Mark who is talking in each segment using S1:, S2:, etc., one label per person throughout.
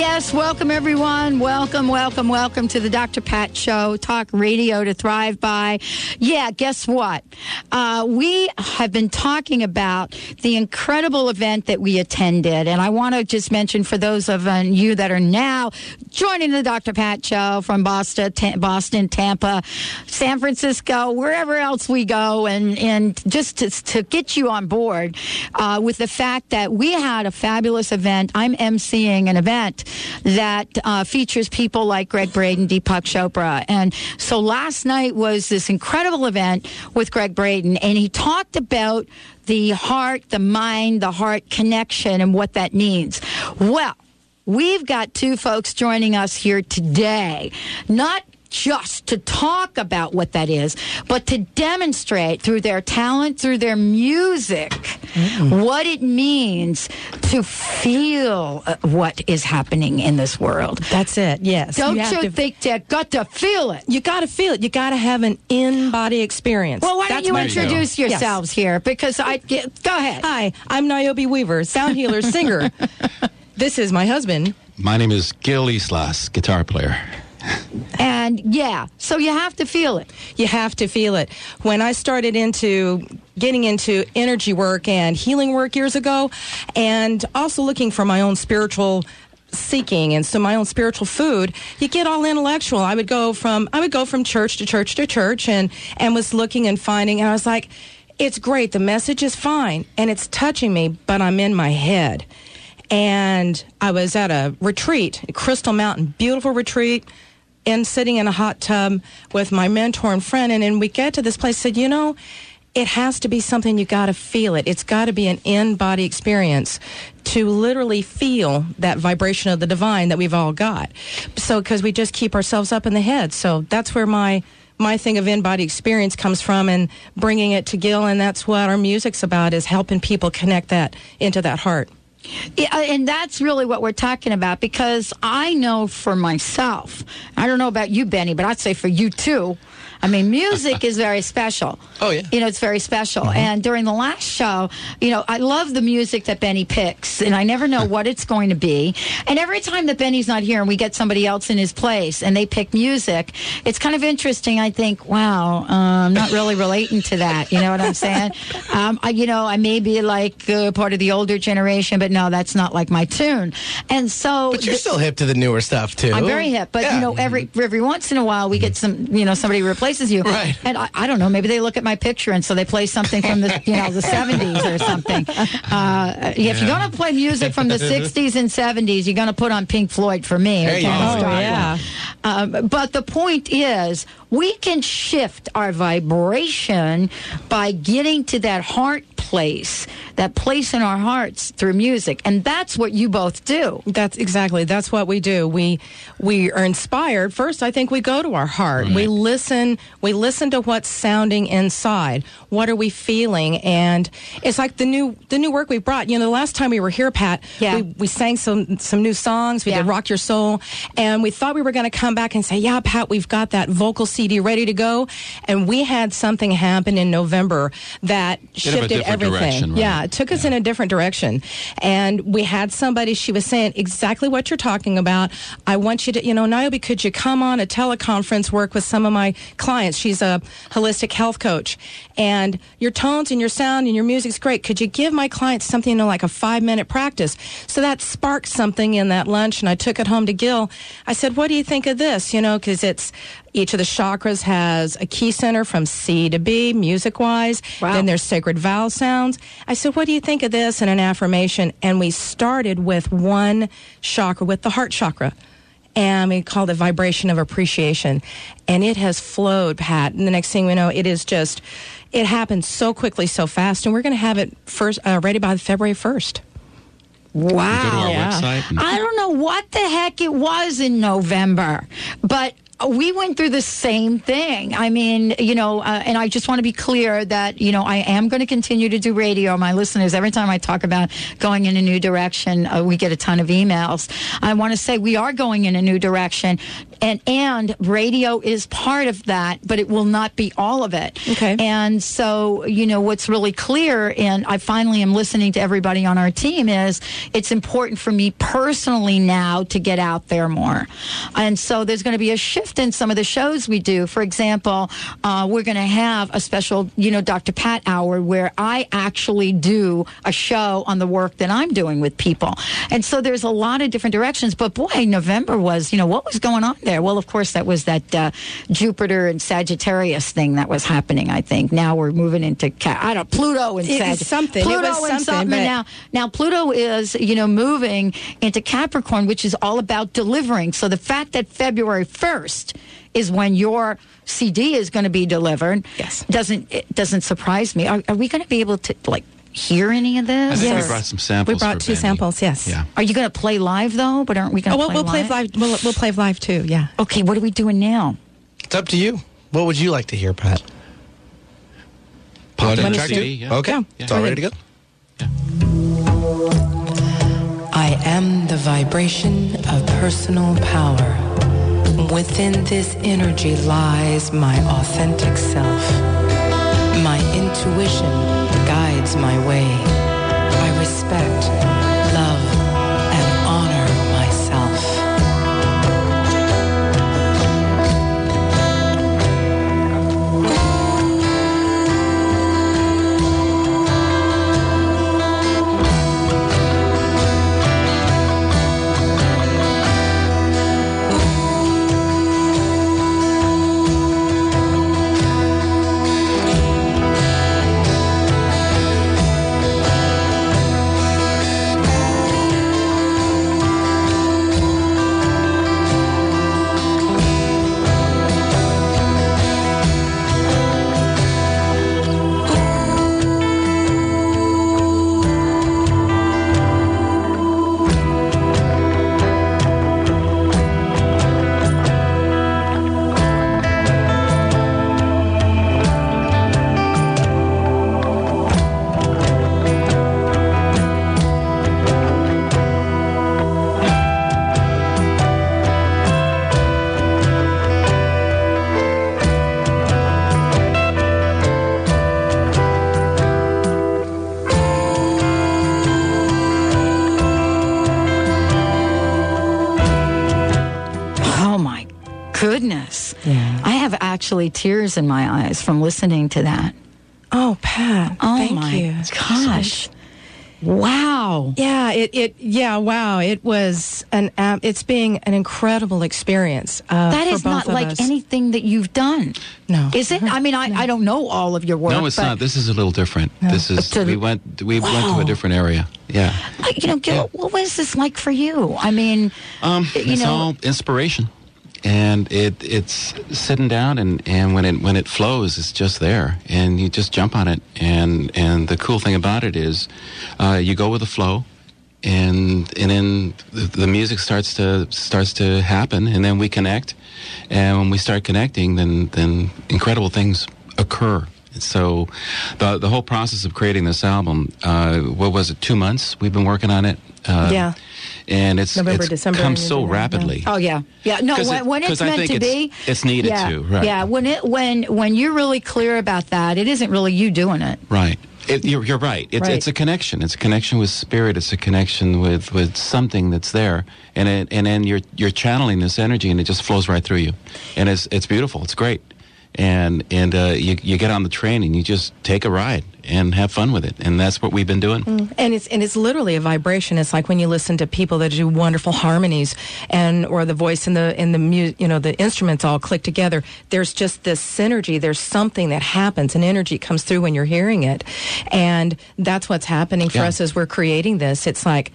S1: Yes, welcome everyone. Welcome, welcome, welcome to the Dr. Pat Show, talk radio to thrive by. Yeah, guess what? Uh, we have been talking about the incredible event that we attended. And I want to just mention for those of uh, you that are now joining the Dr. Pat Show from Boston, Ta- Boston, Tampa, San Francisco, wherever else we go, and, and just to, to get you on board uh, with the fact that we had a fabulous event. I'm emceeing an event that uh, features people like Gregg Braden, Deepak Chopra. And so last night was this incredible event with Gregg Braden, and he talked about the heart, the mind, the heart connection, and what that means. Well, we've got two folks joining us here today, not just to talk about what that is, but to demonstrate through their talent, through their music, mm-hmm. what it means to feel uh, what is happening in this world.
S2: That's it. Yes.
S1: Don't you, you to, think you got to feel it?
S2: You got to feel it. You got to have an in-body experience.
S1: Well, why
S2: That's
S1: don't you introduce you yourselves yes. here? Because I go ahead.
S2: Hi, I'm Niobe Weaver, sound healer, singer. this is my husband.
S3: My name is Gil Islas, guitar player.
S1: And yeah, so you have to feel it.
S2: You have to feel it. When I started into getting into energy work and healing work years ago, and also looking for my own spiritual seeking and so my own spiritual food you get all intellectual i would go from i would go from church to church to church and and was looking and finding and i was like it's great the message is fine and it's touching me but i'm in my head and i was at a retreat crystal mountain beautiful retreat and sitting in a hot tub with my mentor and friend. And then we get to this place, said, you know, it has to be something you got to feel it. It's got to be an in body experience to literally feel that vibration of the divine that we've all got. So, because we just keep ourselves up in the head. So that's where my my thing of in body experience comes from, and bringing it to Gil, and that's what our music's about is helping people connect that into that heart.
S1: Yeah, uh, and that's really what we're talking about because I know for myself, I don't know about you, Benny, but I'd say for you too, I mean, music is very special.
S3: Oh yeah.
S1: You know, it's very special. Mm-hmm. And during the last show, you know, I love the music that Benny picks, and I never know what it's going to be. And every time that Benny's not here, and we get somebody else in his place, and they pick music, it's kind of interesting. I think, wow, uh, I'm not really relating to that. You know what I'm saying? Um, I, you know, I may be like uh, part of the older generation, but no, that's not like my tune. And so,
S4: but you're still hip to the newer stuff too.
S1: I'm very hip, but yeah. you know, every every once in a while we get some, you know, somebody replace replaces you.
S4: Right.
S1: And I, I, don't know, maybe they look at my picture and so they play something from the, you know, the 70s or something. Uh, if you're going to play music from the 60s and 70s, you're going to put on Pink Floyd for me.
S4: There you go. Oh,
S1: yeah. Um, but the point is, we can shift our vibration by getting to that heart place, that place in our hearts through music. And that's what you both do.
S2: That's exactly. That's what we do. We we are inspired. First, I think we go to our heart. Right. We listen, we listen to what's sounding inside. What are we feeling? And it's like the new the new work we brought. You know, the last time we were here, Pat,
S1: yeah.
S2: we, we sang some some new songs. We yeah. did Rock Your Soul. And we thought we were gonna come back and say, Yeah, Pat, we've got that vocal CD ready to go. And we had something happen in November that shifted everything everything.
S3: Right?
S2: Yeah, it took us in a different direction. And we had somebody, she was saying exactly what you're talking about. I want you to, you know, Niobe, could you come on a teleconference, work with some of my clients? She's a holistic health coach. And your tones and your sound and your music's great. Could you give my clients something, you know, like a five minute practice? So that sparked something in that lunch, and I took it home to Gil. I said, What do you think of this? You know, because it's each of the chakras has a key center from C to B, music wise.
S1: Wow.
S2: Then there's sacred vowel sounds. I said, What do you think of this? And an affirmation. And we started with one chakra, with the heart chakra. And we called it vibration of appreciation. And it has flowed, Pat. And the next thing we know, it is just, it happened so quickly, so fast. And we're going to have it first, uh, ready by February 1st.
S1: Wow.
S3: yeah.
S1: I don't know what the heck it was in November, but we went through the same thing. I mean, you know, uh, and I just want to be clear that, you know, I am going to continue to do radio. My listeners, every time I talk about going in a new direction, uh, we get a ton of emails. I want to say we are going in a new direction and, and radio is part of that, but it will not be all of it.
S2: Okay.
S1: And so, you know, what's really clear, and I finally am listening to everybody on our team, is it's important for me personally now to get out there more. And so there's going to be a shift in some of the shows we do. For example, uh, we're going to have a special, you know, Dr. Pat hour where I actually do a show on the work that I'm doing with people. And so there's a lot of different directions. But boy, November was, you know, what was going on there? Well, of course, that was that uh, Jupiter and Sagittarius thing that was happening, I think. Now we're moving into, I don't Pluto and
S2: It was
S1: Sagittarius.
S2: something. It
S1: Pluto
S2: was
S1: and
S2: something,
S1: and
S2: but-
S1: now, now Pluto is, you know, moving into Capricorn, which is all about delivering. So the fact that February 1st is when your CD is going to be delivered
S2: Yes.
S1: doesn't it doesn't surprise me. Are, are we going to be able to like hear any of
S3: I
S1: this?
S3: think
S2: Yes.
S3: we brought some samples.
S2: We brought
S3: for
S2: two
S3: Benny.
S2: samples, yes.
S3: Yeah.
S1: Are you going to play live though? But aren't we going
S2: Oh,
S1: to
S2: well,
S1: play
S2: we'll play
S1: live?
S2: live. We'll, we'll play live too. Yeah.
S1: Okay, what are we doing now?
S4: It's up to you. What would you like to hear, Pat?
S3: Pop
S4: Want track
S3: the
S4: two?
S3: Yeah.
S4: Okay.
S2: Yeah.
S4: It's all ready to go?
S5: I am the vibration of personal power. Within this energy lies my authentic self. My intuition guides my way.
S1: Tears in my eyes from listening to that.
S2: Oh, Pat.
S1: Oh
S2: thank
S1: my
S2: you.
S1: gosh. Wow.
S2: Yeah, it, it yeah, wow. It was an um, it's being an incredible experience. Uh,
S1: That
S2: for
S1: is
S2: both
S1: not like
S2: us.
S1: anything that you've done.
S2: No.
S1: Is it? I mean, I, I don't know all of your work.
S3: No, it's
S1: but,
S3: not. This is a little different. This is
S1: To
S3: we went we went to a different area. Yeah.
S1: I- you know, Gil, what was this like for you? I mean,
S3: Um,
S1: you
S3: it's
S1: know,
S3: all inspiration, and it it's sitting down and, and when it when it flows, it's just there, and you just jump on it. And and the cool thing about it is, uh, you go with the flow, and and then the, music starts to starts to happen, and then we connect, and when we start connecting, then then incredible things occur. So, the the whole process of creating this album, uh, what was it? Two months we've been working on it. Uh,
S2: Yeah.
S3: And it's
S2: November,
S3: it's
S2: December,
S3: come
S2: and
S3: so
S2: into that, yeah.
S3: rapidly.
S1: Oh yeah, yeah. No, when,
S3: it-
S1: when it's
S3: 'cause I
S1: meant to
S3: it's-
S1: be,
S3: it's needed
S1: yeah,
S3: to, right.
S1: Yeah, when it when when you're really clear about that, it isn't really you doing it.
S3: Right. It, you're, you're right. It's,
S1: Right.
S3: it's a connection. It's a connection with spirit. It's a connection with, with something that's there, and it, and then you're you're channeling this energy, and it just flows right through you, and it's it's beautiful. It's great, and and uh, you you get on the train and you just take a ride and have fun with it, and that's what we've been doing.
S2: and it's and it's literally a vibration. It's like when you listen to people that do wonderful harmonies, and or the voice and the and the mu- you know the instruments all click together. There's just this synergy. There's something that happens, an energy comes through when you're hearing it, and that's what's happening for
S3: Yeah.
S2: us as we're creating this. It's like,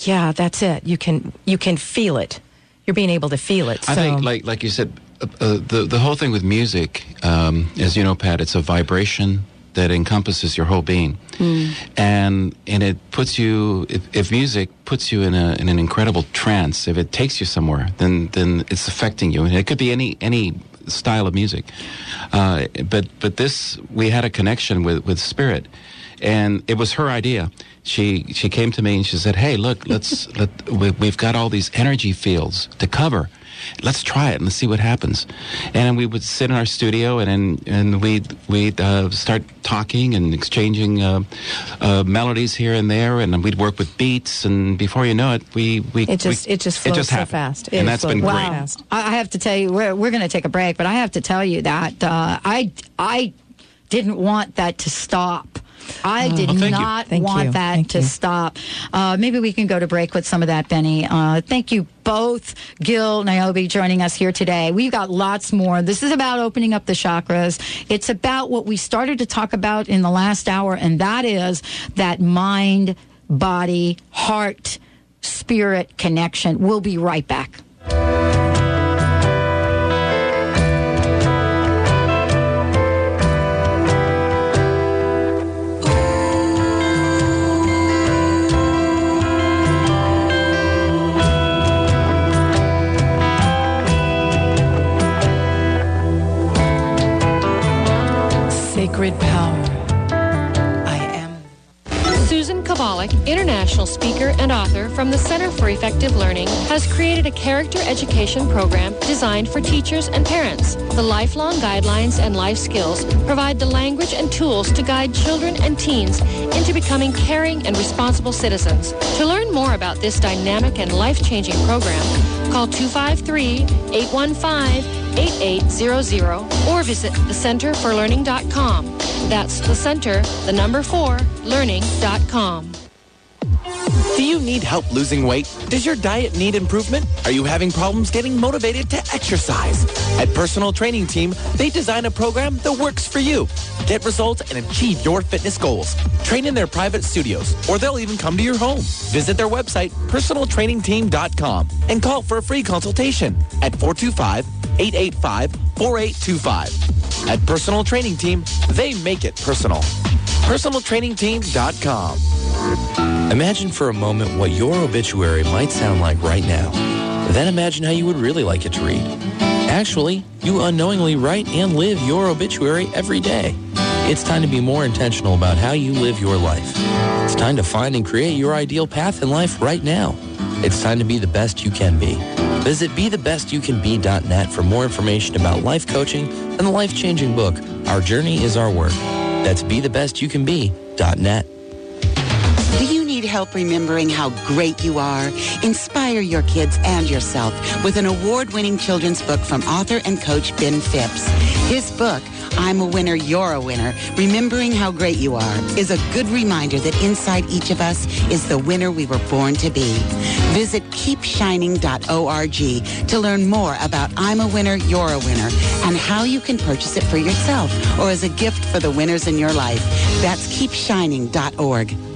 S2: yeah, that's it. You can you can feel it. You're being able to feel it.
S3: I
S2: so.
S3: think, like like you said, uh, the the whole thing with music, um, as you know, Pat, it's a vibration that encompasses your whole being, and and it puts you. If, if music puts you in a in an incredible trance, if it takes you somewhere, then then it's affecting you, and it could be any any style of music. Uh, but but this we had a connection with with spirit, and it was her idea. She she came to me and she said, "Hey, look, let's let we, we've got all these energy fields to cover." Let's try it and let's see what happens. And we would sit in our studio and and, and we'd, we'd uh, start talking and exchanging uh, uh, melodies here and there, and we'd work with beats. And before you know it, we we
S6: It just-
S3: we,
S6: it just flows so
S3: happened.
S6: fast. It
S3: and that's been
S6: flows
S3: great.
S1: Wow.
S6: fast.
S1: I I have to tell you, we're, we're going to take a break, but I have to tell you that uh, I, I didn't want that to stop. I did
S3: Oh,
S1: not want
S2: you.
S1: that
S2: Thank
S1: to
S2: you.
S1: stop. Uh, maybe we can go to break with some of that, Benny. Uh, thank you both, Gil, Niobe, joining us here today. We've got lots more. This is about opening up the chakras. It's about what we started to talk about in the last hour, and that is that mind, body, heart, spirit connection. We'll be right back.
S5: Sacred power. I am.
S7: Susan Kovalik, international speaker and author from the Center for Effective Learning, has created a character education program designed for teachers and parents. The lifelong guidelines and life skills provide the language and tools to guide children and teens into becoming caring and responsible citizens. To learn more about this dynamic and life-changing program, call 253-815-8800 or visit thecenterforlearning.com. That's the center, the number four, learning.com.
S8: Do you need help losing weight? Does your diet need improvement? Are you having problems getting motivated to exercise? At Personal Training Team, they design a program that works for you. Get results and achieve your fitness goals. Train in their private studios, or they'll even come to your home. Visit their website, personaltrainingteam.com, and call for a free consultation at 425-885-4825. At Personal Training Team, they make it personal. personaltrainingteam.com.
S9: Imagine for a moment what your obituary might sound like right now. Then imagine how you would really like it to read. Actually, you unknowingly write and live your obituary every day. It's time to be more intentional about how you live your life. It's time to find and create your ideal path in life right now. It's time to be the best you can be. Visit BeTheBestYouCanBe.net for more information about life coaching and the life-changing book, Our Journey is Our Work. That's BeTheBestYouCanBe.net.
S10: Help remembering how great you are? Inspire your kids and yourself with an award-winning children's book from author and coach Ben Phipps. His book, I'm a Winner, You're a Winner, Remembering How Great You Are, is a good reminder that inside each of us is the winner we were born to be. Visit keepshining.org to learn more about I'm a Winner, You're a Winner, and how you can purchase it for yourself or as a gift for the winners in your life. That's keepshining.org.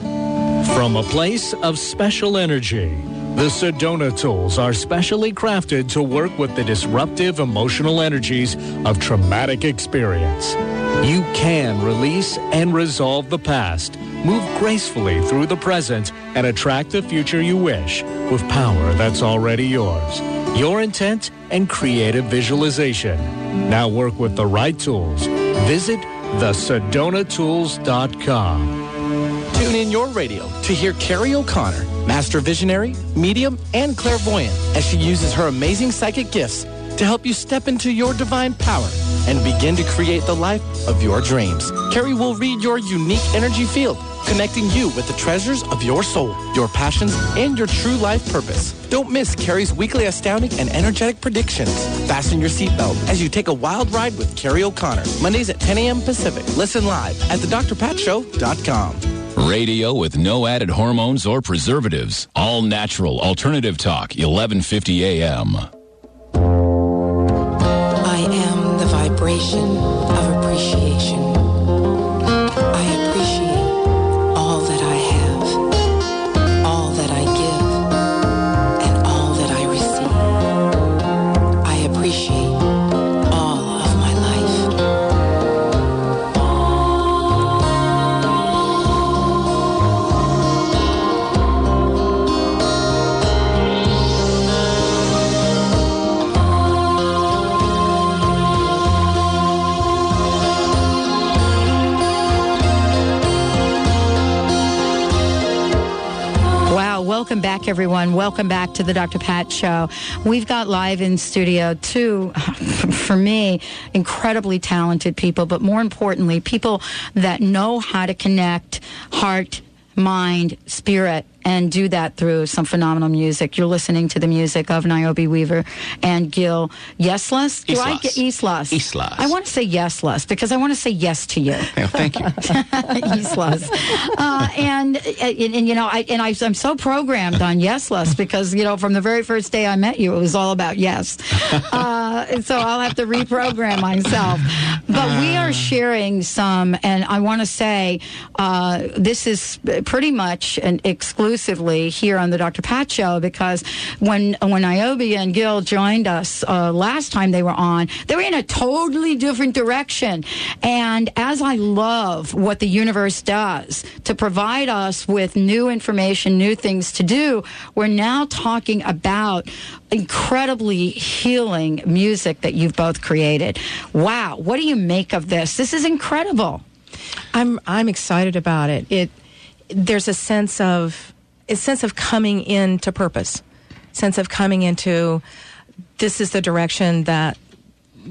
S11: From a place of special energy, the Sedona tools are specially crafted to work with the disruptive emotional energies of traumatic experience. You can release and resolve the past, move gracefully through the present, and attract the future you wish with power that's already yours. Your intent and creative visualization. Now work with the right tools. Visit thesedonatools.com.
S8: Tune in your radio to hear Carrie O'Connor, master visionary, medium, and clairvoyant, as she uses her amazing psychic gifts to help you step into your divine power and begin to create the life of your dreams. Carrie will read your unique energy field, connecting you with the treasures of your soul, your passions, and your true life purpose. Don't miss Carrie's weekly astounding and energetic predictions. Fasten your seatbelt as you take a wild ride with Carrie O'Connor, Mondays at 10 a.m. Pacific. Listen live at thedrpatshow.com.
S12: Radio with no added hormones or preservatives. All natural alternative talk, 1150 AM.
S5: I am the vibration of appreciation.
S1: Welcome back, everyone. Welcome back to the Dr. Pat Show. We've got live in studio two, for me, incredibly talented people, but more importantly, people that know how to connect heart, mind, spirit, and do that through some phenomenal music. You're listening to the music of Niobe Weaver and Gil Yesless. Do I get Islas?
S3: Islas.
S1: I want to say Yesless because I want to say yes to you.
S3: Thank you.
S1: Yesless. Uh, and, and, and, you know, I, and I, I'm so programmed on Yesless because, you know, from the very first day I met you, it was all about yes. Uh, and so I'll have to reprogram myself. But we are sharing some, and I want to say uh, this is pretty much an exclusively here on the Dr. Pat Show because when when Niobe and Gil joined us uh, last time they were on, they were in a totally different direction. And as I love what the universe does to provide us with new information, new things to do, we're now talking about incredibly healing music that you've both created. Wow, what do you make of this? This is incredible.
S2: I'm I'm excited about it. It there's a sense of a sense of coming into purpose, sense of coming into this is the direction that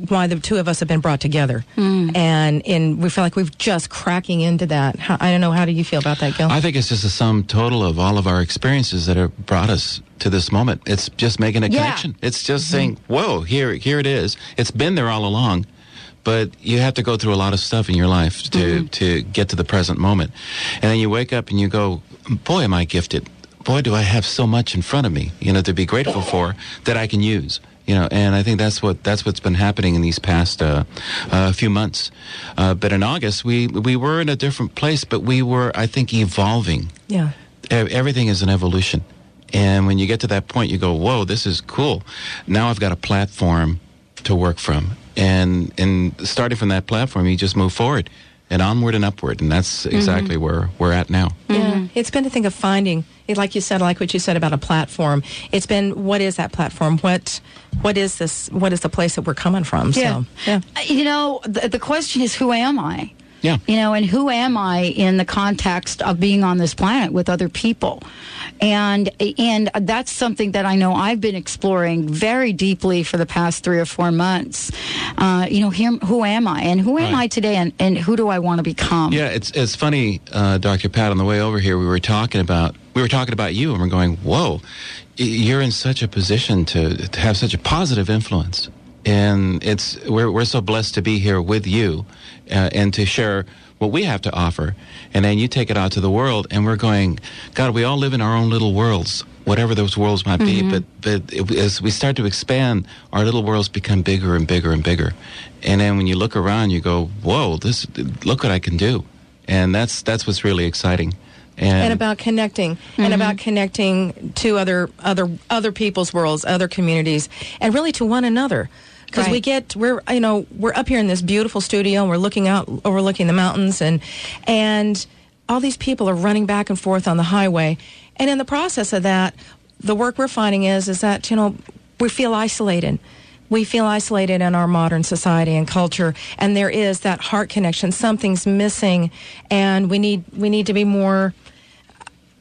S2: why the two of us have been brought together, hmm. and and we feel like we've just cracking into that. How, I don't know. How do you feel about that, Gil?
S3: I think it's just a sum total of all of our experiences that have brought us to this moment. It's just making a
S1: Yeah.
S3: connection. It's just mm-hmm. saying, "Whoa, here, here it is." It's been there all along, but you have to go through a lot of stuff in your life to mm-hmm. to get to the present moment, and then you wake up and you go, "Boy, am I gifted! Boy, do I have so much in front of me, you know, to be grateful for that I can use." You know, and I think that's what that's what's been happening in these past uh, uh, few months. Uh, but in August, we we were in a different place, but we were, I think, evolving
S2: yeah.
S3: Everything is an evolution. And when you get to that point, you go, whoa, this is cool. Now I've got a platform to work from. And, and starting from that platform, you just move forward and onward and upward. And that's exactly where we're at now.
S2: Yeah, it's been to think of finding, like you said, like what you said about a platform. It's been what is that platform? What what is this? What is the place that we're coming from? So yeah,
S1: You know, the, the question is, who am I?
S3: Yeah.
S1: You know, and who am I in the context of being on this planet with other people? And and that's something that I know I've been exploring very deeply for the past three or four months. Uh, you know, here, who am I, and who am
S3: Right.
S1: I today, and, and who do I want to become?
S3: Yeah, it's it's funny, uh, Dr. Pat. On the way over here, we were talking about we were talking about you, and we're going, "Whoa, you're in such a position to to have such a positive influence." And it's we're we're so blessed to be here with you, uh, and to share what we have to offer, and then you take it out to the world, and we're going, God, we all live in our own little worlds. Whatever those worlds might be, but but it, as we start to expand, our little worlds become bigger and bigger and bigger, and then when you look around, you go, "Whoa, this! Look what I can do!" and that's that's what's really exciting. And,
S2: and about connecting and about connecting to other other other people's worlds, other communities, and really to one another. Because we get we're you know we're up here in this beautiful studio and we're looking out overlooking the mountains and and all these people are running back and forth on the highway, and in the process of that, the work we're finding is is that you know we feel isolated. We feel isolated in our modern society and culture, and there is that heart connection. Something's missing, and we need we need to be more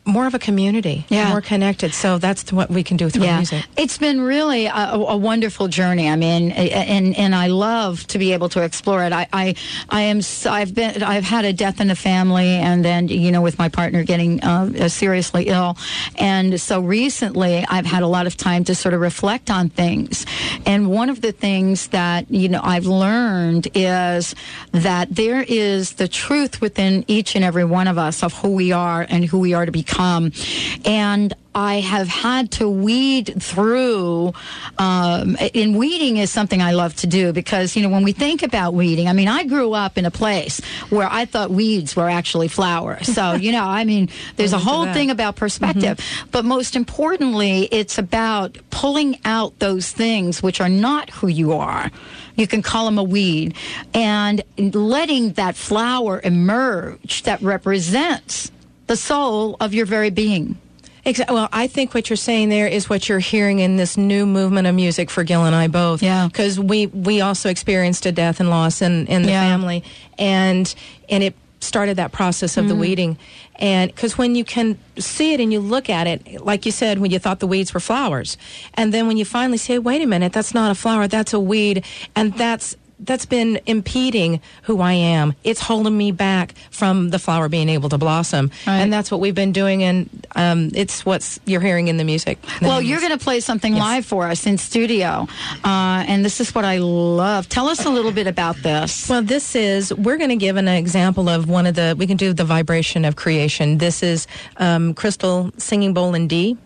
S2: more of a community,
S1: Yeah.
S2: more connected. So that's what we can do through
S1: yeah.
S2: music.
S1: It's been really a, a wonderful journey. I mean, and and I love to be able to explore it. I I, I am I've been I've had a death in the family, and then you know with my partner getting uh, seriously ill, and so recently I've had a lot of time to sort of reflect on things. And one of the things that you know I've learned is that there is the truth within each and every one of us of who we are and who we are to become, and I have had to weed through, um, and weeding is something I love to do because, you know, when we think about weeding, I mean, I grew up in a place where I thought weeds were actually flowers. So, you know, I mean, there's a whole thing about perspective. But most importantly, it's about pulling out those things which are not who you are. You can call them a weed and letting that flower emerge that represents the soul of your very being.
S2: Exactly. Well, I think what you're saying there is what you're hearing in this new movement of music for Gil and I both.
S1: Yeah.
S2: Because we we also experienced a death and loss in in the
S1: Yeah.
S2: family, and and it started that process of the
S1: Mm.
S2: weeding. And because when you can see it and you look at it, like you said, when you thought the weeds were flowers, and then when you finally say, wait a minute, that's not a flower, that's a weed, and that's that's been impeding who I am. It's holding me back from the flower being able to blossom, and that's what we've been doing. And um, it's what's you're hearing in the music.
S1: Well, you're going to play something live for us in studio, uh, and this is what I love. Tell us a little bit about this.
S2: Well, this is, we're going to give an example of one of the, we can do the vibration of creation. This is um, Crystal singing bowl in D.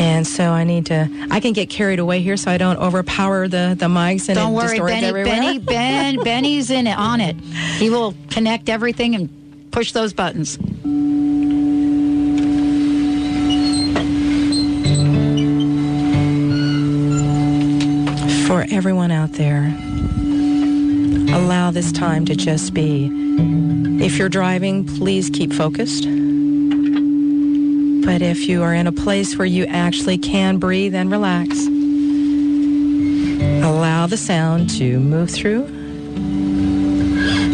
S2: And so I need to, I can get carried away here so I don't overpower the, the mics and
S1: Don't
S2: it
S1: worry, Benny. Benny, Ben, Benny's in it, on it. He will connect everything and push those buttons.
S2: For everyone out there, allow this time to just be. If you're driving, please keep focused. But if you are in a place where you actually can breathe and relax, allow the sound to move through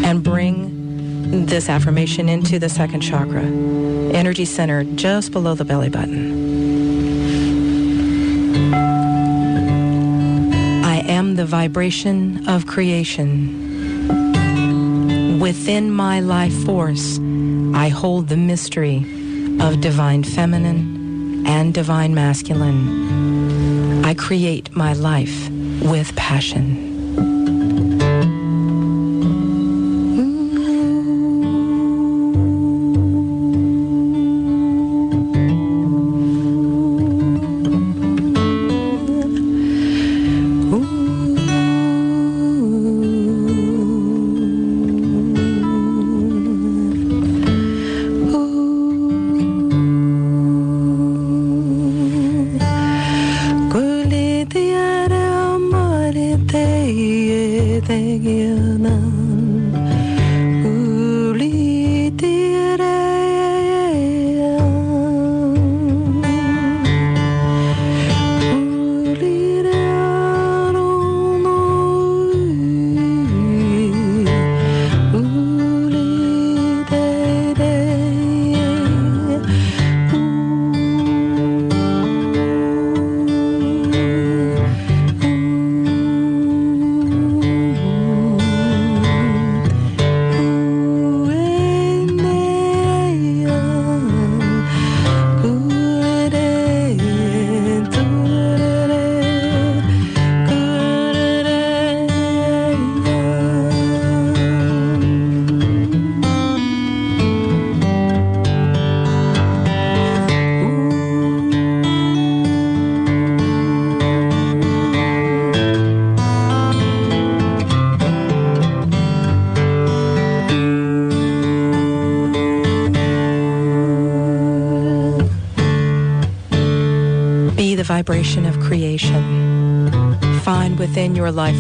S2: and bring this affirmation into the second chakra, energy center just below the belly button. I am the vibration of creation. Within my life force, I hold the mystery of divine feminine and divine masculine. I create my life with passion. Be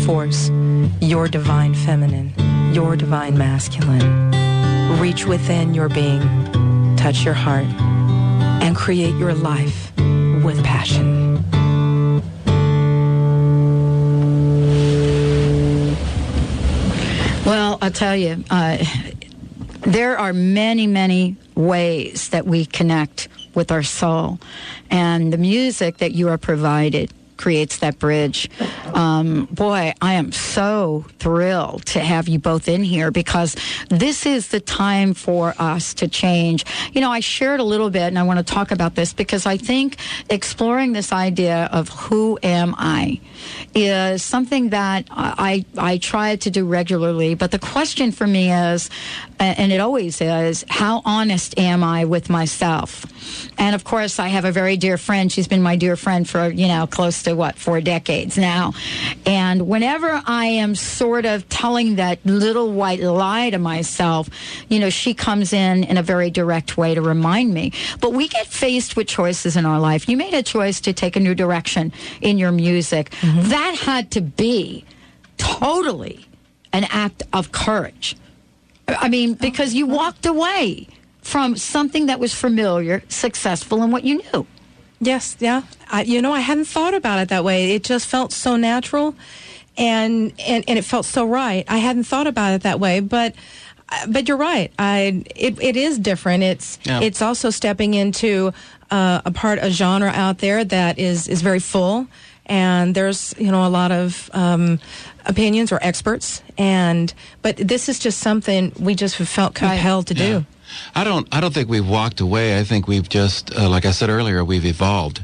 S2: force your divine feminine, your divine masculine. Reach within your being, touch your heart, and create your life with passion.
S1: Well, I'll tell you, uh, there are many, many ways that we connect with our soul. And the music that you are provided creates that bridge. Um, boy, I am so thrilled to have you both in here because this is the time for us to change. You know, I shared a little bit and I want to talk about this because I think exploring this idea of who am I is something that I, I try to do regularly. But the question for me is, and it always is, how honest am I with myself? And of course, I have a very dear friend. She's been my dear friend for, you know, close to what, four decades now. And whenever I am sort of telling that little white lie to myself, you know, she comes in in a very direct way to remind me. But we get faced with choices in our life. You made a choice to take a new direction in your music. Mm-hmm. That had to be totally an act of courage. I mean, because you walked away from something that was familiar, successful, and what you knew.
S2: Yes, yeah. I, you know, I hadn't thought about it that way. It just felt so natural, and and and it felt so right. I hadn't thought about it that way, but Uh, but you're right. I it, it is different. It's
S3: Yeah.
S2: it's also stepping into uh, a part a genre out there that is is very full, and there's you know a lot of um, opinions or experts, and but this is just something we just felt compelled to
S3: Yeah.
S2: do.
S3: I don't. I don't think we've walked away. I think we've just, uh, like I said earlier, we've evolved,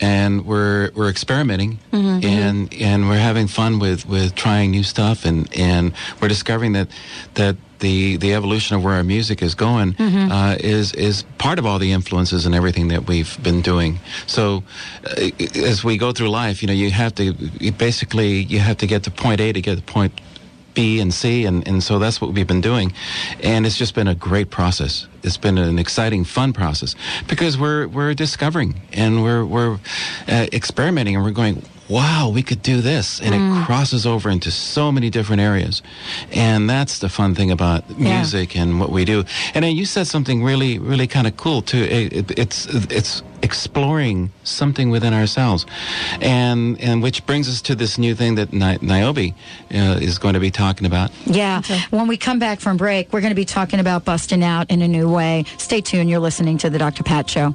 S3: and we're we're experimenting,
S1: Mhm.
S3: and and we're having fun with with trying new stuff, and and we're discovering that that the the evolution of where our music is going
S1: Mhm.
S3: uh, is is part of all the influences and everything that we've been doing. So uh, as we go through life, you know, you have to you basically you have to get to point A to get to point B and C, and, and so that's what we've been doing. And it's just been a great process. It's been an exciting, fun process because we're we're discovering and we're we're uh, experimenting and we're going. Wow, we could do this, and
S1: Mm.
S3: it crosses over into so many different areas, and that's the fun thing about
S1: Yeah.
S3: music and what we do. And then you said something really, really kind of cool too. It, it, it's it's exploring something within ourselves, and and which brings us to this new thing that Ni- Niobe uh, is going to be talking about.
S1: Yeah. When we come back from break, we're going to be talking about busting out in a new way. Stay tuned. You're listening to the Dr. Pat Show.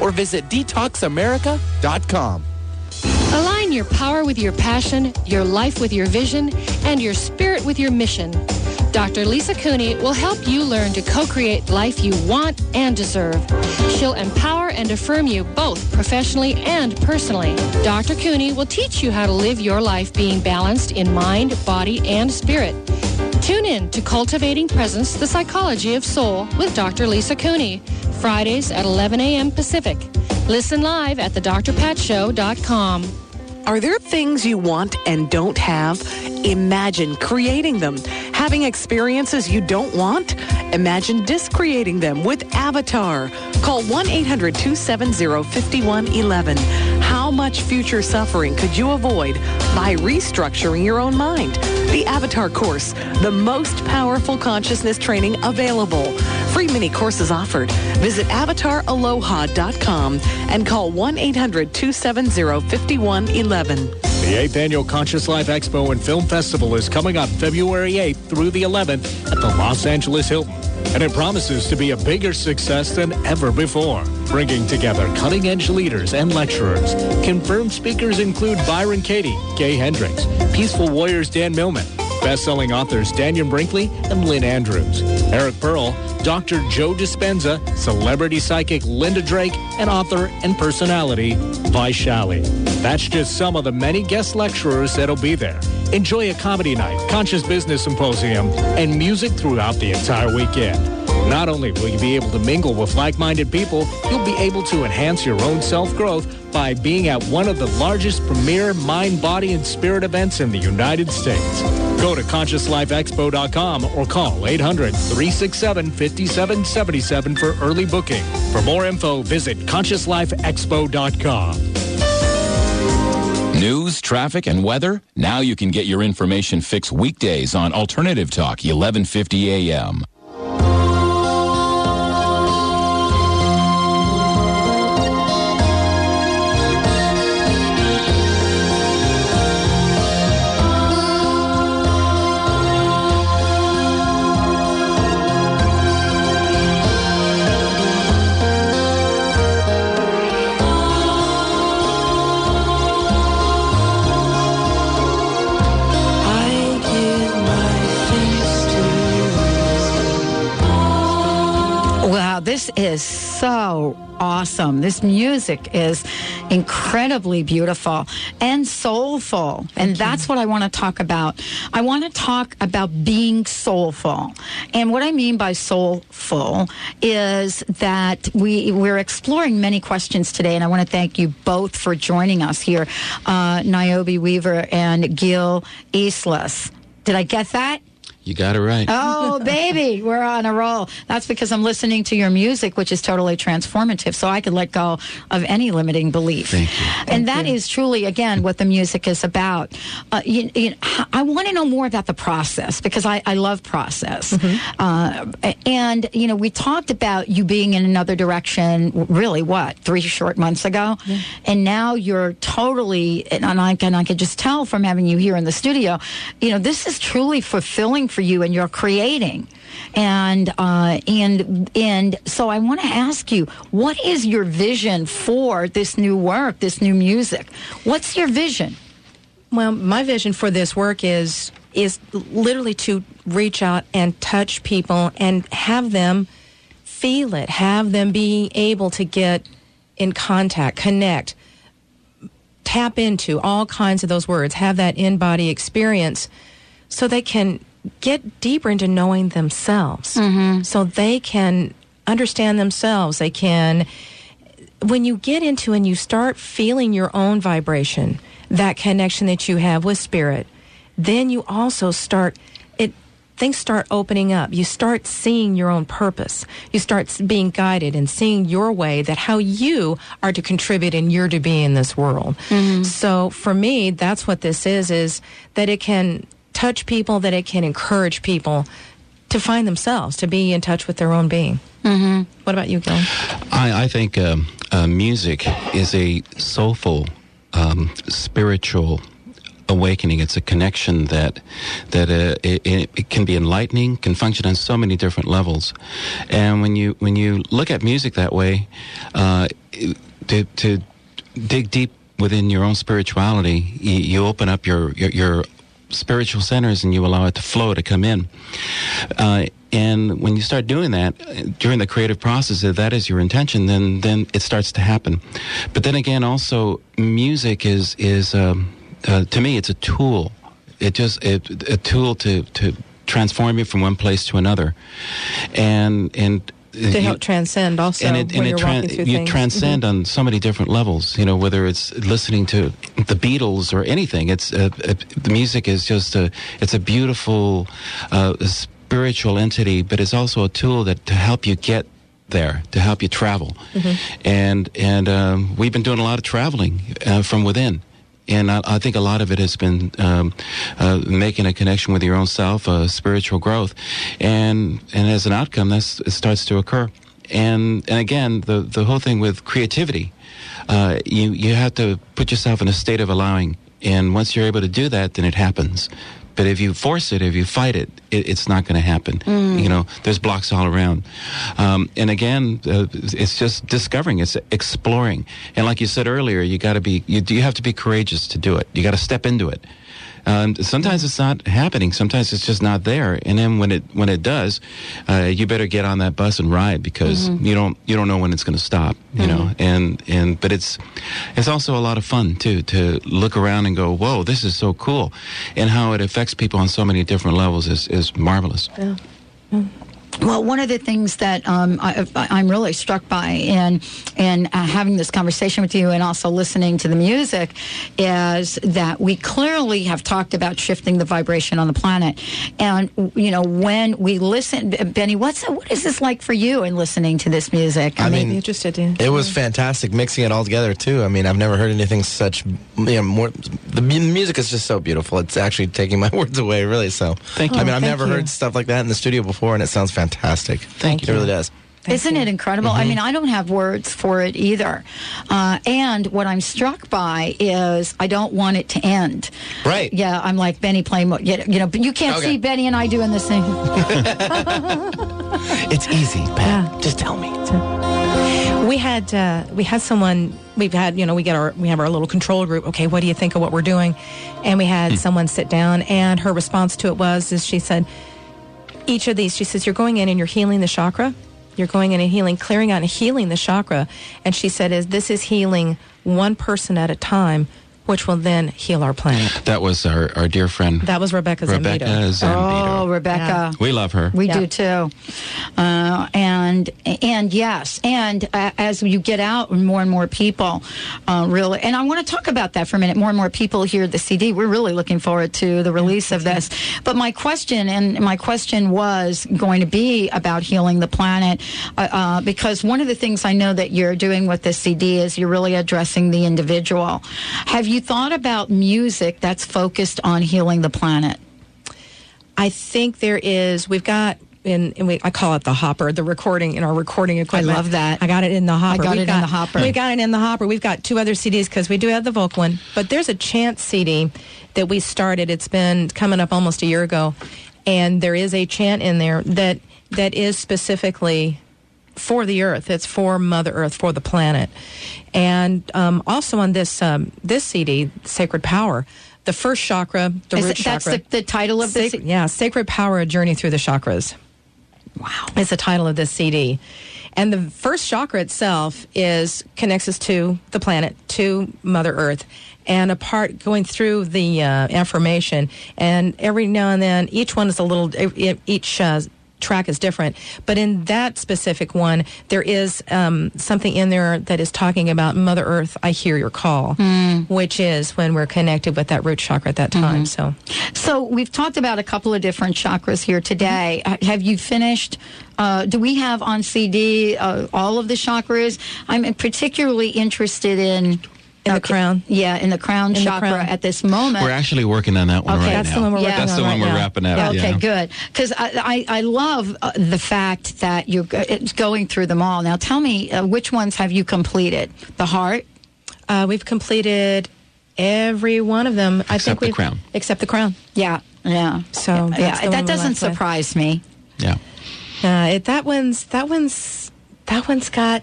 S8: or visit detoxamerica.com.
S7: Align your power with your passion, your life with your vision, and your spirit with your mission. Dr. Lisa Cooney will help you learn to co-create life you want and deserve. She'll empower and affirm you both professionally and personally. Dr. Cooney will teach you how to live your life being balanced in mind, body, and spirit. Tune in to Cultivating Presence, the Psychology of Soul with Dr. Lisa Cooney, Fridays at 11 a.m. Pacific. Listen live at thedrpatshow.com.
S6: Are there things you want and don't have? Imagine creating them. Having experiences you don't want? Imagine discreating them with Avatar. Call 1-800-270-5111. Much future suffering could you avoid by restructuring your own mind? The Avatar course, the most powerful consciousness training available. Free mini courses offered. Visit avataraloha.com and call 1-800-270-5111.
S11: The 8th Annual Conscious Life Expo and Film Festival is coming up February 8th through the 11th at the Los Angeles Hilton. And it promises to be a bigger success than ever before, bringing together cutting-edge leaders and lecturers. Confirmed speakers include Byron Katie, Gay Hendricks, Peaceful Warriors Dan Millman, best-selling authors Dannion Brinkley and Lynn Andrews, Eric Pearl, Dr. Joe Dispenza, celebrity psychic Linda Drake, and author and personality Vaishali. That's just some of the many guest lecturers that'll be there. Enjoy a comedy night, conscious business symposium, and music throughout the entire weekend. Not only will you be able to mingle with like-minded people, you'll be able to enhance your own self-growth by being at one of the largest premier mind, body, and spirit events in the United States. Go to consciouslifeexpo.com or call 800-367-5777 for early booking. For more info, visit consciouslifeexpo.com.
S12: News, traffic, and weather? Now you can get your information fixed weekdays on Alternative Talk, 1150 a.m.
S1: is so awesome. This music is incredibly beautiful and soulful. and that's what I want to talk about. I want to talk about being soulful. And what I mean by soulful is that we, we're exploring many questions today. And I want to thank you both for joining us here, uh, Niobe Weaver and Gil Eastless. Did I get that?
S3: You got it right.
S1: Oh, baby, we're on a roll. That's because I'm listening to your music, which is totally transformative. So I could let go of any limiting belief.
S3: Thank you.
S1: and that is truly, again, what the music is about. Uh, you, you, I want to know more about the process because I, I love process. Uh, and, you know, we talked about you being in another direction, really, what, three short months ago? And now you're totally, and I, can, I could just tell from having you here in the studio, you know, this is truly fulfilling for you and you're creating. And uh, and and so I want to ask you, what is your vision for this new work, this new music? What's your vision?
S2: Well, my vision for this work is is literally to reach out and touch people and have them feel it, have them be able to get in contact, connect, tap into all kinds of those words, have that in body experience so they can get deeper into knowing themselves. Mm-hmm. So they can understand themselves. They can, when you get into and you start feeling your own vibration, that connection that you have with spirit, then you also start it things start opening up. You start seeing your own purpose. You start being guided and seeing your way that how you are to contribute and you're to be in this world. Mm-hmm. So for me, that's what this is is that it can touch people, that it can encourage people to find themselves, to be in touch with their own being. Mm-hmm. What about you, Gil?
S3: I, I think um, uh, music is a soulful, um, spiritual awakening. It's a connection that that uh, it, it, it can be enlightening, can function on so many different levels. And when you when you look at music that way, uh, to to dig deep within your own spirituality, you, you open up your, your your spiritual centers and you allow it to flow to come in. Uh, and when you start doing that during the creative process, if that is your intention, then then it starts to happen. But then again, also music is is um, uh, to me it's a tool. It just it, a tool to to transform you from one place to another, and and
S2: To help transcend also
S3: and it, and it tran- you
S2: things.
S3: transcend on so many different levels. You know, whether it's listening to the Beatles or anything. It's uh, uh, the music is just a it's a beautiful uh, spiritual entity, but it's also a tool that to help you get there to help you travel. And and um, we've been doing a lot of traveling uh, from within. And I, I think a lot of it has been um, uh, making a connection with your own self, uh, spiritual growth, and and as an outcome, that's it starts to occur. And and again, the the whole thing with creativity, uh, you you have to put yourself in a state of allowing, and once you're able to do that, then it happens. But if you force it, if you fight it, it it's not going to happen. You know, there's blocks all around. Um, and again, uh, it's just discovering, it's exploring. And like you said earlier, you got to be, you, you have to be courageous to do it. You got to step into it. Um, sometimes it's not happening. Sometimes it's just not there. And then when it when it does, uh, you better get on that bus and ride because you don't you don't know when it's going to stop. You know, and and but it's it's also a lot of fun too to look around and go, whoa, this is so cool, and how it affects people on so many different levels is is marvelous.
S1: Well, one of the things that um, I, I'm really struck by in in uh, having this conversation with you and also listening to the music is that we clearly have talked about shifting the vibration on the planet, and you know when we listen, Benny, what's what is this like for you in listening to this music?
S4: I mean,
S2: interested in.
S4: It was fantastic mixing it all together too. I mean, I've never heard anything such. You know, more the music is just so beautiful. It's actually taking my words away, really. So,
S3: Thank you.
S4: I mean, I've
S2: thank
S4: never
S2: you.
S4: heard stuff like that in the studio before, and it sounds fantastic.
S3: Thank
S4: It
S3: you.
S4: It really does.
S1: Isn't it incredible? I mean, I don't have words for it either. Uh, and what I'm struck by is I don't want it to end.
S4: Right.
S1: Yeah, I'm like Benny playing, mo- you know, but you can't
S4: Okay.
S1: see Benny and I doing this thing.
S4: It's easy, Pat. Just tell me.
S2: we had uh, we had someone we've had you know we get our we have our little control group okay what do you think of what we're doing and we had someone sit down and her response to it was is she said each of these she says you're going in and you're healing the chakra You're going in and healing, clearing out and healing the chakra. And she said, "Is this is healing one person at a time, which will then heal our planet."
S3: That was our, our dear friend
S2: That was Rebecca
S3: Rebecca
S2: Zambito.
S3: Zambito.
S1: Oh, Rebecca.
S3: We love her.
S1: We
S2: Yeah.
S1: do too. Uh, and and yes, and uh, as you get out, more and more people uh, really. And I want to talk about that for a minute. More and more people hear the CD. We're really looking forward to the release of this. But my question, and my question was going to be about healing the planet, uh, uh, because one of the things I know that you're doing with this CD is you're really addressing the individual. Have you thought about music that's focused on healing the planet?
S2: I think there is. We've got. In, in we, I call it the hopper, the recording in our recording equipment.
S1: I love that.
S2: I got it in the hopper.
S1: got
S2: We've
S1: it in the hopper.
S2: We got it in the hopper. We've got two other CDs because we do have the Volk one, but there's a chant CD that we started. It's been coming up almost a year ago, and there is a chant in there that that is specifically for the earth. It's for Mother Earth, for the planet. And um, also on this um, this CD, Sacred Power, the first chakra, the
S1: Is
S2: root
S1: it- that's the, the title of this.
S2: Sac- yeah, Sacred Power: A Journey Through the Chakras.
S1: Wow.
S2: Is the title of this CD. And the first chakra itself is connects us to the planet, to Mother Earth, and a part going through the uh, affirmation. And every now and then, each one is a little. Each uh, track is different, but in that specific one, there is um, something in there that is talking about Mother Earth. I hear your call, which is when we're connected with that root chakra at that time. So.
S1: So we've talked about a couple of different chakras here today. Uh, Have you finished? Uh, do we have on CD uh, all of the chakras? I'm particularly interested in.
S2: In the crown.
S1: Yeah, in the crown
S2: In the
S1: chakra
S2: crown.
S1: at this moment.
S3: We're actually working on that one
S1: Okay.
S3: right
S1: That's
S3: now.
S2: the one we're
S1: Yeah.
S2: working
S3: That's
S2: on
S3: the one
S2: right
S3: we're
S2: now.
S3: wrapping up.
S1: Okay,
S3: yeah.
S1: good. Because I, I, I love uh, the fact that you're go- it's going through them all. Now, tell me, uh, which ones have you completed? The heart?
S2: Uh, we've completed every one of them. I think
S3: the
S2: we've
S3: crown.
S2: except the crown.
S1: Yeah, yeah.
S2: So that's
S1: yeah,
S2: the
S1: that
S2: we're
S1: doesn't
S2: left with.
S1: surprise me.
S3: Yeah.
S2: Uh, it, that one's that one's that one's got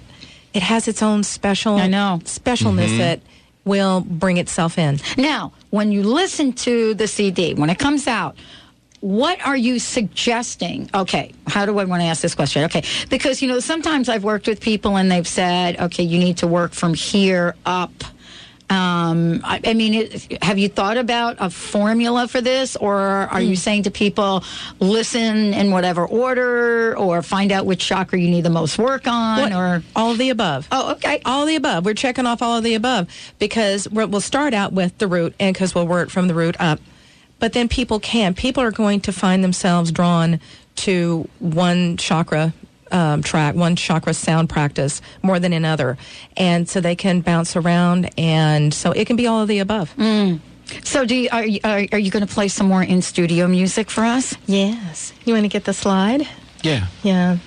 S2: it has its own special
S1: I know.
S2: specialness
S3: Mm-hmm.
S2: that will bring itself in.
S1: Now, when you listen to the CD, when it comes out, what are you suggesting? Okay, how do I want to ask this question? Okay, because you know sometimes I've worked with people and they've said, okay, you need to work from here up. Um, I, I mean, it, have you thought about a formula for this, or are you saying to people, listen in whatever order, or find out which chakra you need the most work on, or
S2: all of the above.
S1: oh, okay,
S2: All the above. We're checking off all of the above because we'll start out with the root, and because we'll work from the root up. But then people can. People are going to find themselves drawn to one chakra um, track, one chakra sound practice more than another, and so they can bounce around, and so it can be all of the above.
S1: So, do you, are you, are, are you going to play some more in studio music for us?
S2: Yes. You want to get the slide?
S3: Yeah.
S2: Yeah.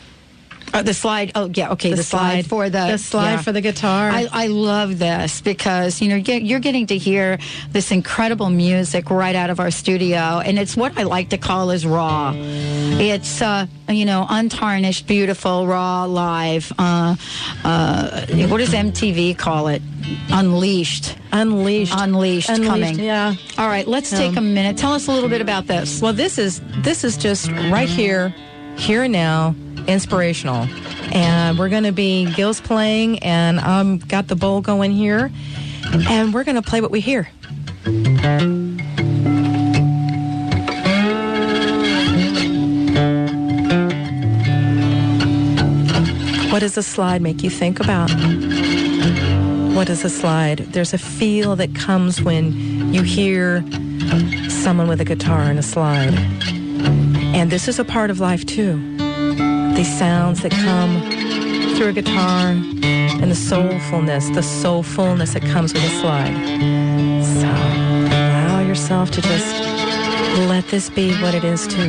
S1: Uh, the slide. Oh, yeah. Okay, the, slide, for the
S2: the slide
S1: yeah.
S2: for the guitar.
S1: I, I love this because you know you're you're getting to hear this incredible music right out of our studio, and it's what I like to call as raw. It's uh, you know untarnished, beautiful, raw, live. Uh, uh, what does MTV call it? Unleashed.
S2: Unleashed.
S1: Unleashed,
S2: Unleashed,
S1: coming.
S2: yeah.
S1: All right, let's take a
S2: Um,
S1: minute. Tell us a little bit about this.
S2: Well, this is this is just right here, here and now, inspirational, and we're going to be Gil's playing, and I'm got the bowl going here, and we're going to play what we hear. What does a slide make you think about? What is a slide? There's a feel that comes when you hear someone with a guitar and a slide. And this is a part of life too. These sounds that come through a guitar and the soulfulness, the soulfulness that comes with a slide. So allow yourself to just let this be what it is too.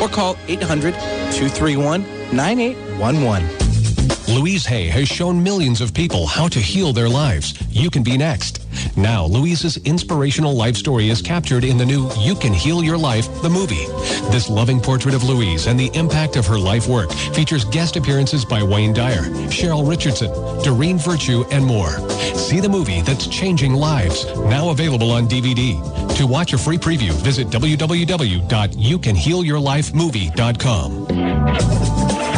S8: or call 800-231-9811.
S13: Louise Hay has shown millions of people how to heal their lives. You can be next. Now, Louise's inspirational life story is captured in the new You Can Heal Your Life, the movie. This loving portrait of Louise and the impact of her life work features guest appearances by Wayne Dyer, Cheryl Richardson, Doreen Virtue, and more. See the movie that's changing lives, now available on DVD. To watch a free preview, visit www.youcanhealyourlifemovie.com.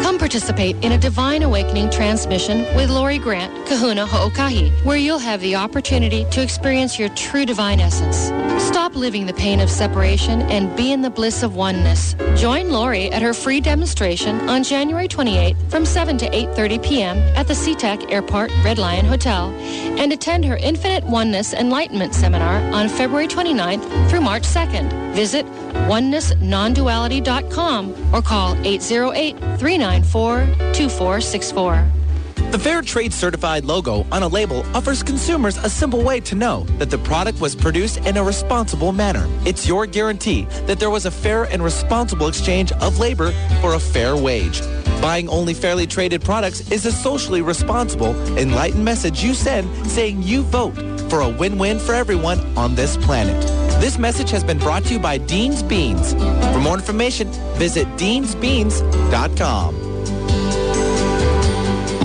S7: Come participate in a Divine Awakening transmission with Lori Grant, Kahuna Ho'okahi, where you'll have the opportunity to experience your true divine essence. Stop living the pain of separation and be in the bliss of oneness. Join Lori at her free demonstration on January 28th from 7 to 8.30 p.m. at the SeaTac Airport Red Lion Hotel and attend her Infinite Oneness Enlightenment Seminar on February 29th through March 2nd. Visit onenessnonduality.com or call 808-394-2464.
S8: The Fair Trade Certified logo on a label offers consumers a simple way to know that the product was produced in a responsible manner. It's your guarantee that there was a fair and responsible exchange of labor for a fair wage. Buying only fairly traded products is a socially responsible, enlightened message you send saying you vote for a win-win for everyone on this planet. This message has been brought to you by Dean's Beans. For more information, visit deansbeans.com.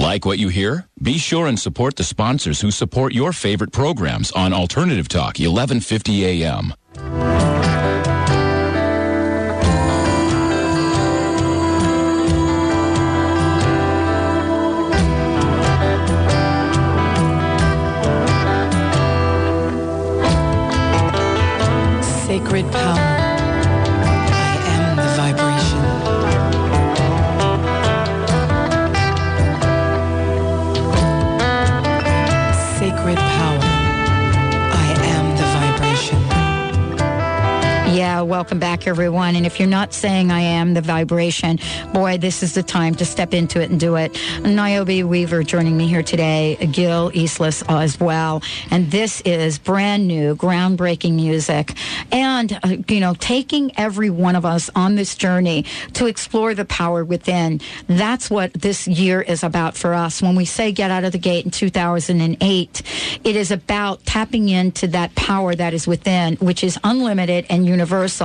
S12: Like what you hear? Be sure and support the sponsors who support your favorite programs on Alternative Talk, 1150 AM.
S5: Sacred power.
S1: Back, everyone. And if you're not saying I am the vibration, boy, this is the time to step into it and do it. Niobe Weaver joining me here today, Gil Eastless as well. And this is brand new, groundbreaking music. And, uh, you know, taking every one of us on this journey to explore the power within. That's what this year is about for us. When we say get out of the gate in 2008, it is about tapping into that power that is within, which is unlimited and universal.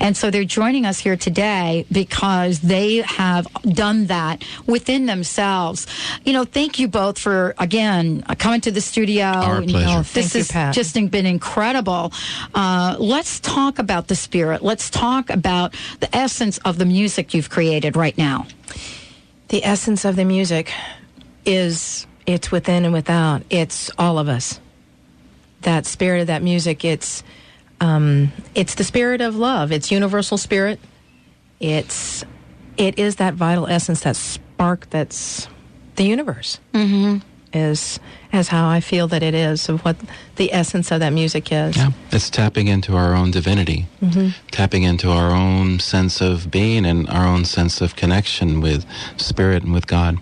S1: And so they're joining us here today because they have done that within themselves. You know, thank you both for, again, uh, coming to the studio.
S3: Our
S1: You
S3: pleasure.
S1: know,
S3: Thank
S1: this
S2: you,
S1: has
S2: Pat.
S1: just been incredible. Uh, let's talk about the spirit. Let's talk about the essence of the music you've created right now.
S2: The essence of the music is it's within and without. It's all of us. That spirit of that music, it's um, it's the spirit of love. It's universal spirit. It's it is that vital essence, that spark that's the universe.
S1: Mm-hmm.
S2: Is as how I feel that it is of what the essence of that music is.
S3: Yeah, it's tapping into our own divinity,
S2: Mhm.
S3: tapping into our own sense of being and our own sense of connection with spirit and with God.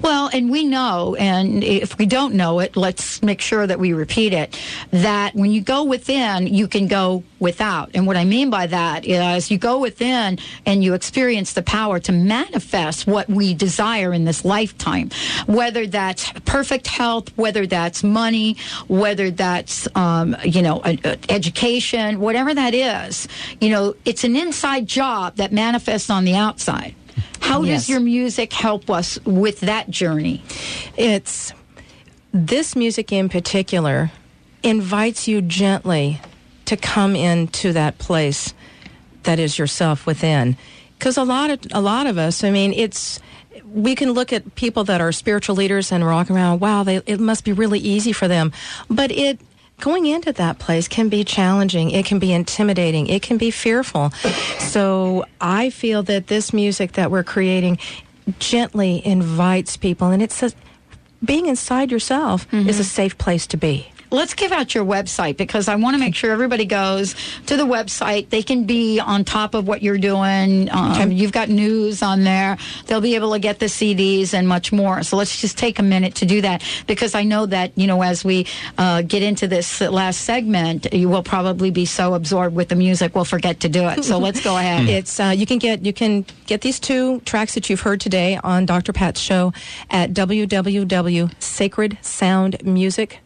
S1: Well, and we know, and if we don't know it, let's make sure that we repeat it, that when you go within, you can go without. And what I mean by that is you go within and you experience the power to manifest what we desire in this lifetime, whether that's perfect health, whether that's money, whether that's, um, you know, education, whatever that is. You know, it's an inside job that manifests on the outside. How
S2: Yes.
S1: does your music help us with that journey?
S2: It's this music in particular invites you gently to come into that place that is yourself within. Because a lot of a lot of us, I mean, it's we can look at people that are spiritual leaders and walk around. Wow, they, it must be really easy for them, but it going into that place can be challenging. It can be intimidating. It can be fearful. So I feel that this music that we're creating gently invites people, and it's a being inside yourself is a mm-hmm. safe place to be.
S1: Let's give out your website because I want to make sure everybody goes to the website. They can be on top of what you're doing. Um, You've got news on there. They'll be able to get the CDs and much more. So let's just take a minute to do that because I know that, you know, as we uh, get into this last segment, you will probably be so absorbed with the music we'll forget to do it. So let's go ahead.
S2: It's uh, you can get you can get these two tracks that you've heard today on Dr. Pat's show at www.sacredsoundmusic.com.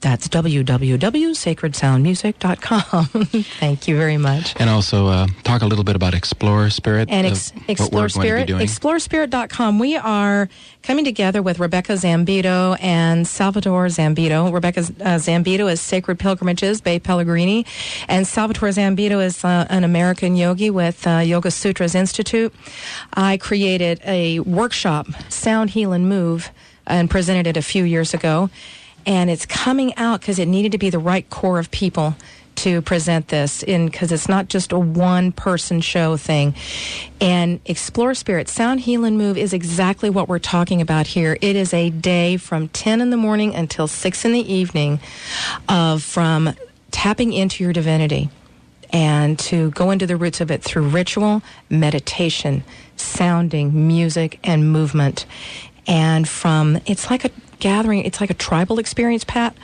S2: That's www.sacredsoundmusic.com. Thank you very much.
S3: And also uh, talk a little bit about Explore Spirit.
S2: and
S3: of
S2: ex- Explore Spirit, explorespirit.com. We are coming together with Rebecca Zambito and Salvatore Zambito. Rebecca uh, Zambito is Sacred Pilgrimages, Bay Pellegrini, and Salvatore Zambito is uh, an American yogi with uh, Yoga Sutras Institute. I created a workshop, Sound, Heal, and Move, and presented it a few years ago. And it's coming out because it needed to be the right core of people to present this in because it's not just a one person show thing. And explore spirit sound heal and move is exactly what we're talking about here. It is a day from 10 in the morning until 6 in the evening of from tapping into your divinity and to go into the roots of it through ritual meditation sounding music and movement and from it's like a gathering it's like a tribal experience pat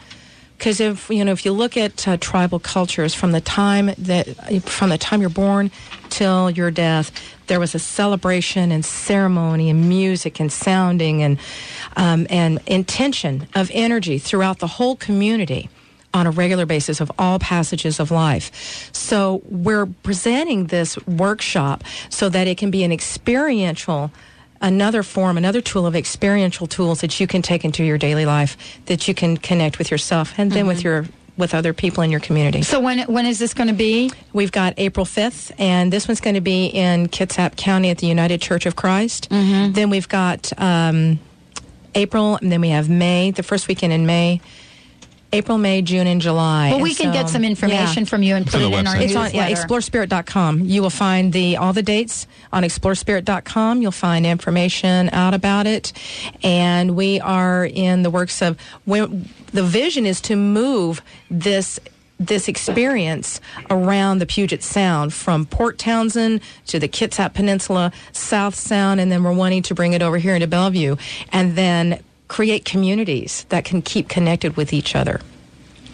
S2: because if you know if you look at uh, tribal cultures from the time that from the time you're born till your death there was a celebration and ceremony and music and sounding and um, and intention of energy throughout the whole community on a regular basis of all passages of life. So we're presenting this workshop so that it can be an experiential another form, another tool of experiential tools that you can take into your daily life that you can connect with yourself and then with your with other people in your community.
S1: So when when is this going to be?
S2: We've got April 5th and this one's going to be in Kitsap County at the United Church of Christ. Then we've got um, April and then we have May, the first weekend in May. April, May, June, and July.
S1: Well,
S2: And
S1: we can get some information
S2: yeah.
S1: from you and put it in our
S2: It's on
S1: newsletter.
S2: yeah, explorespirit.com. You will find the all the dates on explorespirit.com. You'll find information out about it. And we are in the works of when the vision is to move this this experience around the Puget Sound from Port Townsend to the Kitsap Peninsula, South Sound, and then we're wanting to bring it over here into Bellevue and then create communities that can keep connected with each other.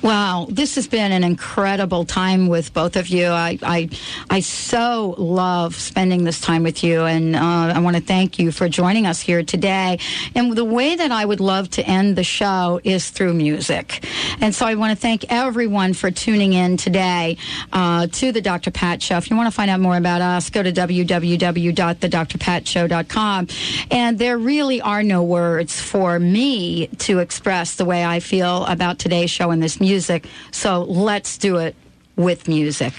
S1: Wow, this has been an incredible time with both of you. I I, I so love spending this time with you, and uh, I want to thank you for joining us here today. And the way that I would love to end the show is through music, and so I want to thank everyone for tuning in today uh, to the Dr. Pat Show. If you want to find out more about us, go to www.thedrpatshow.com. And there really are no words for me to express the way I feel about today's show and this music. So let's do it with music.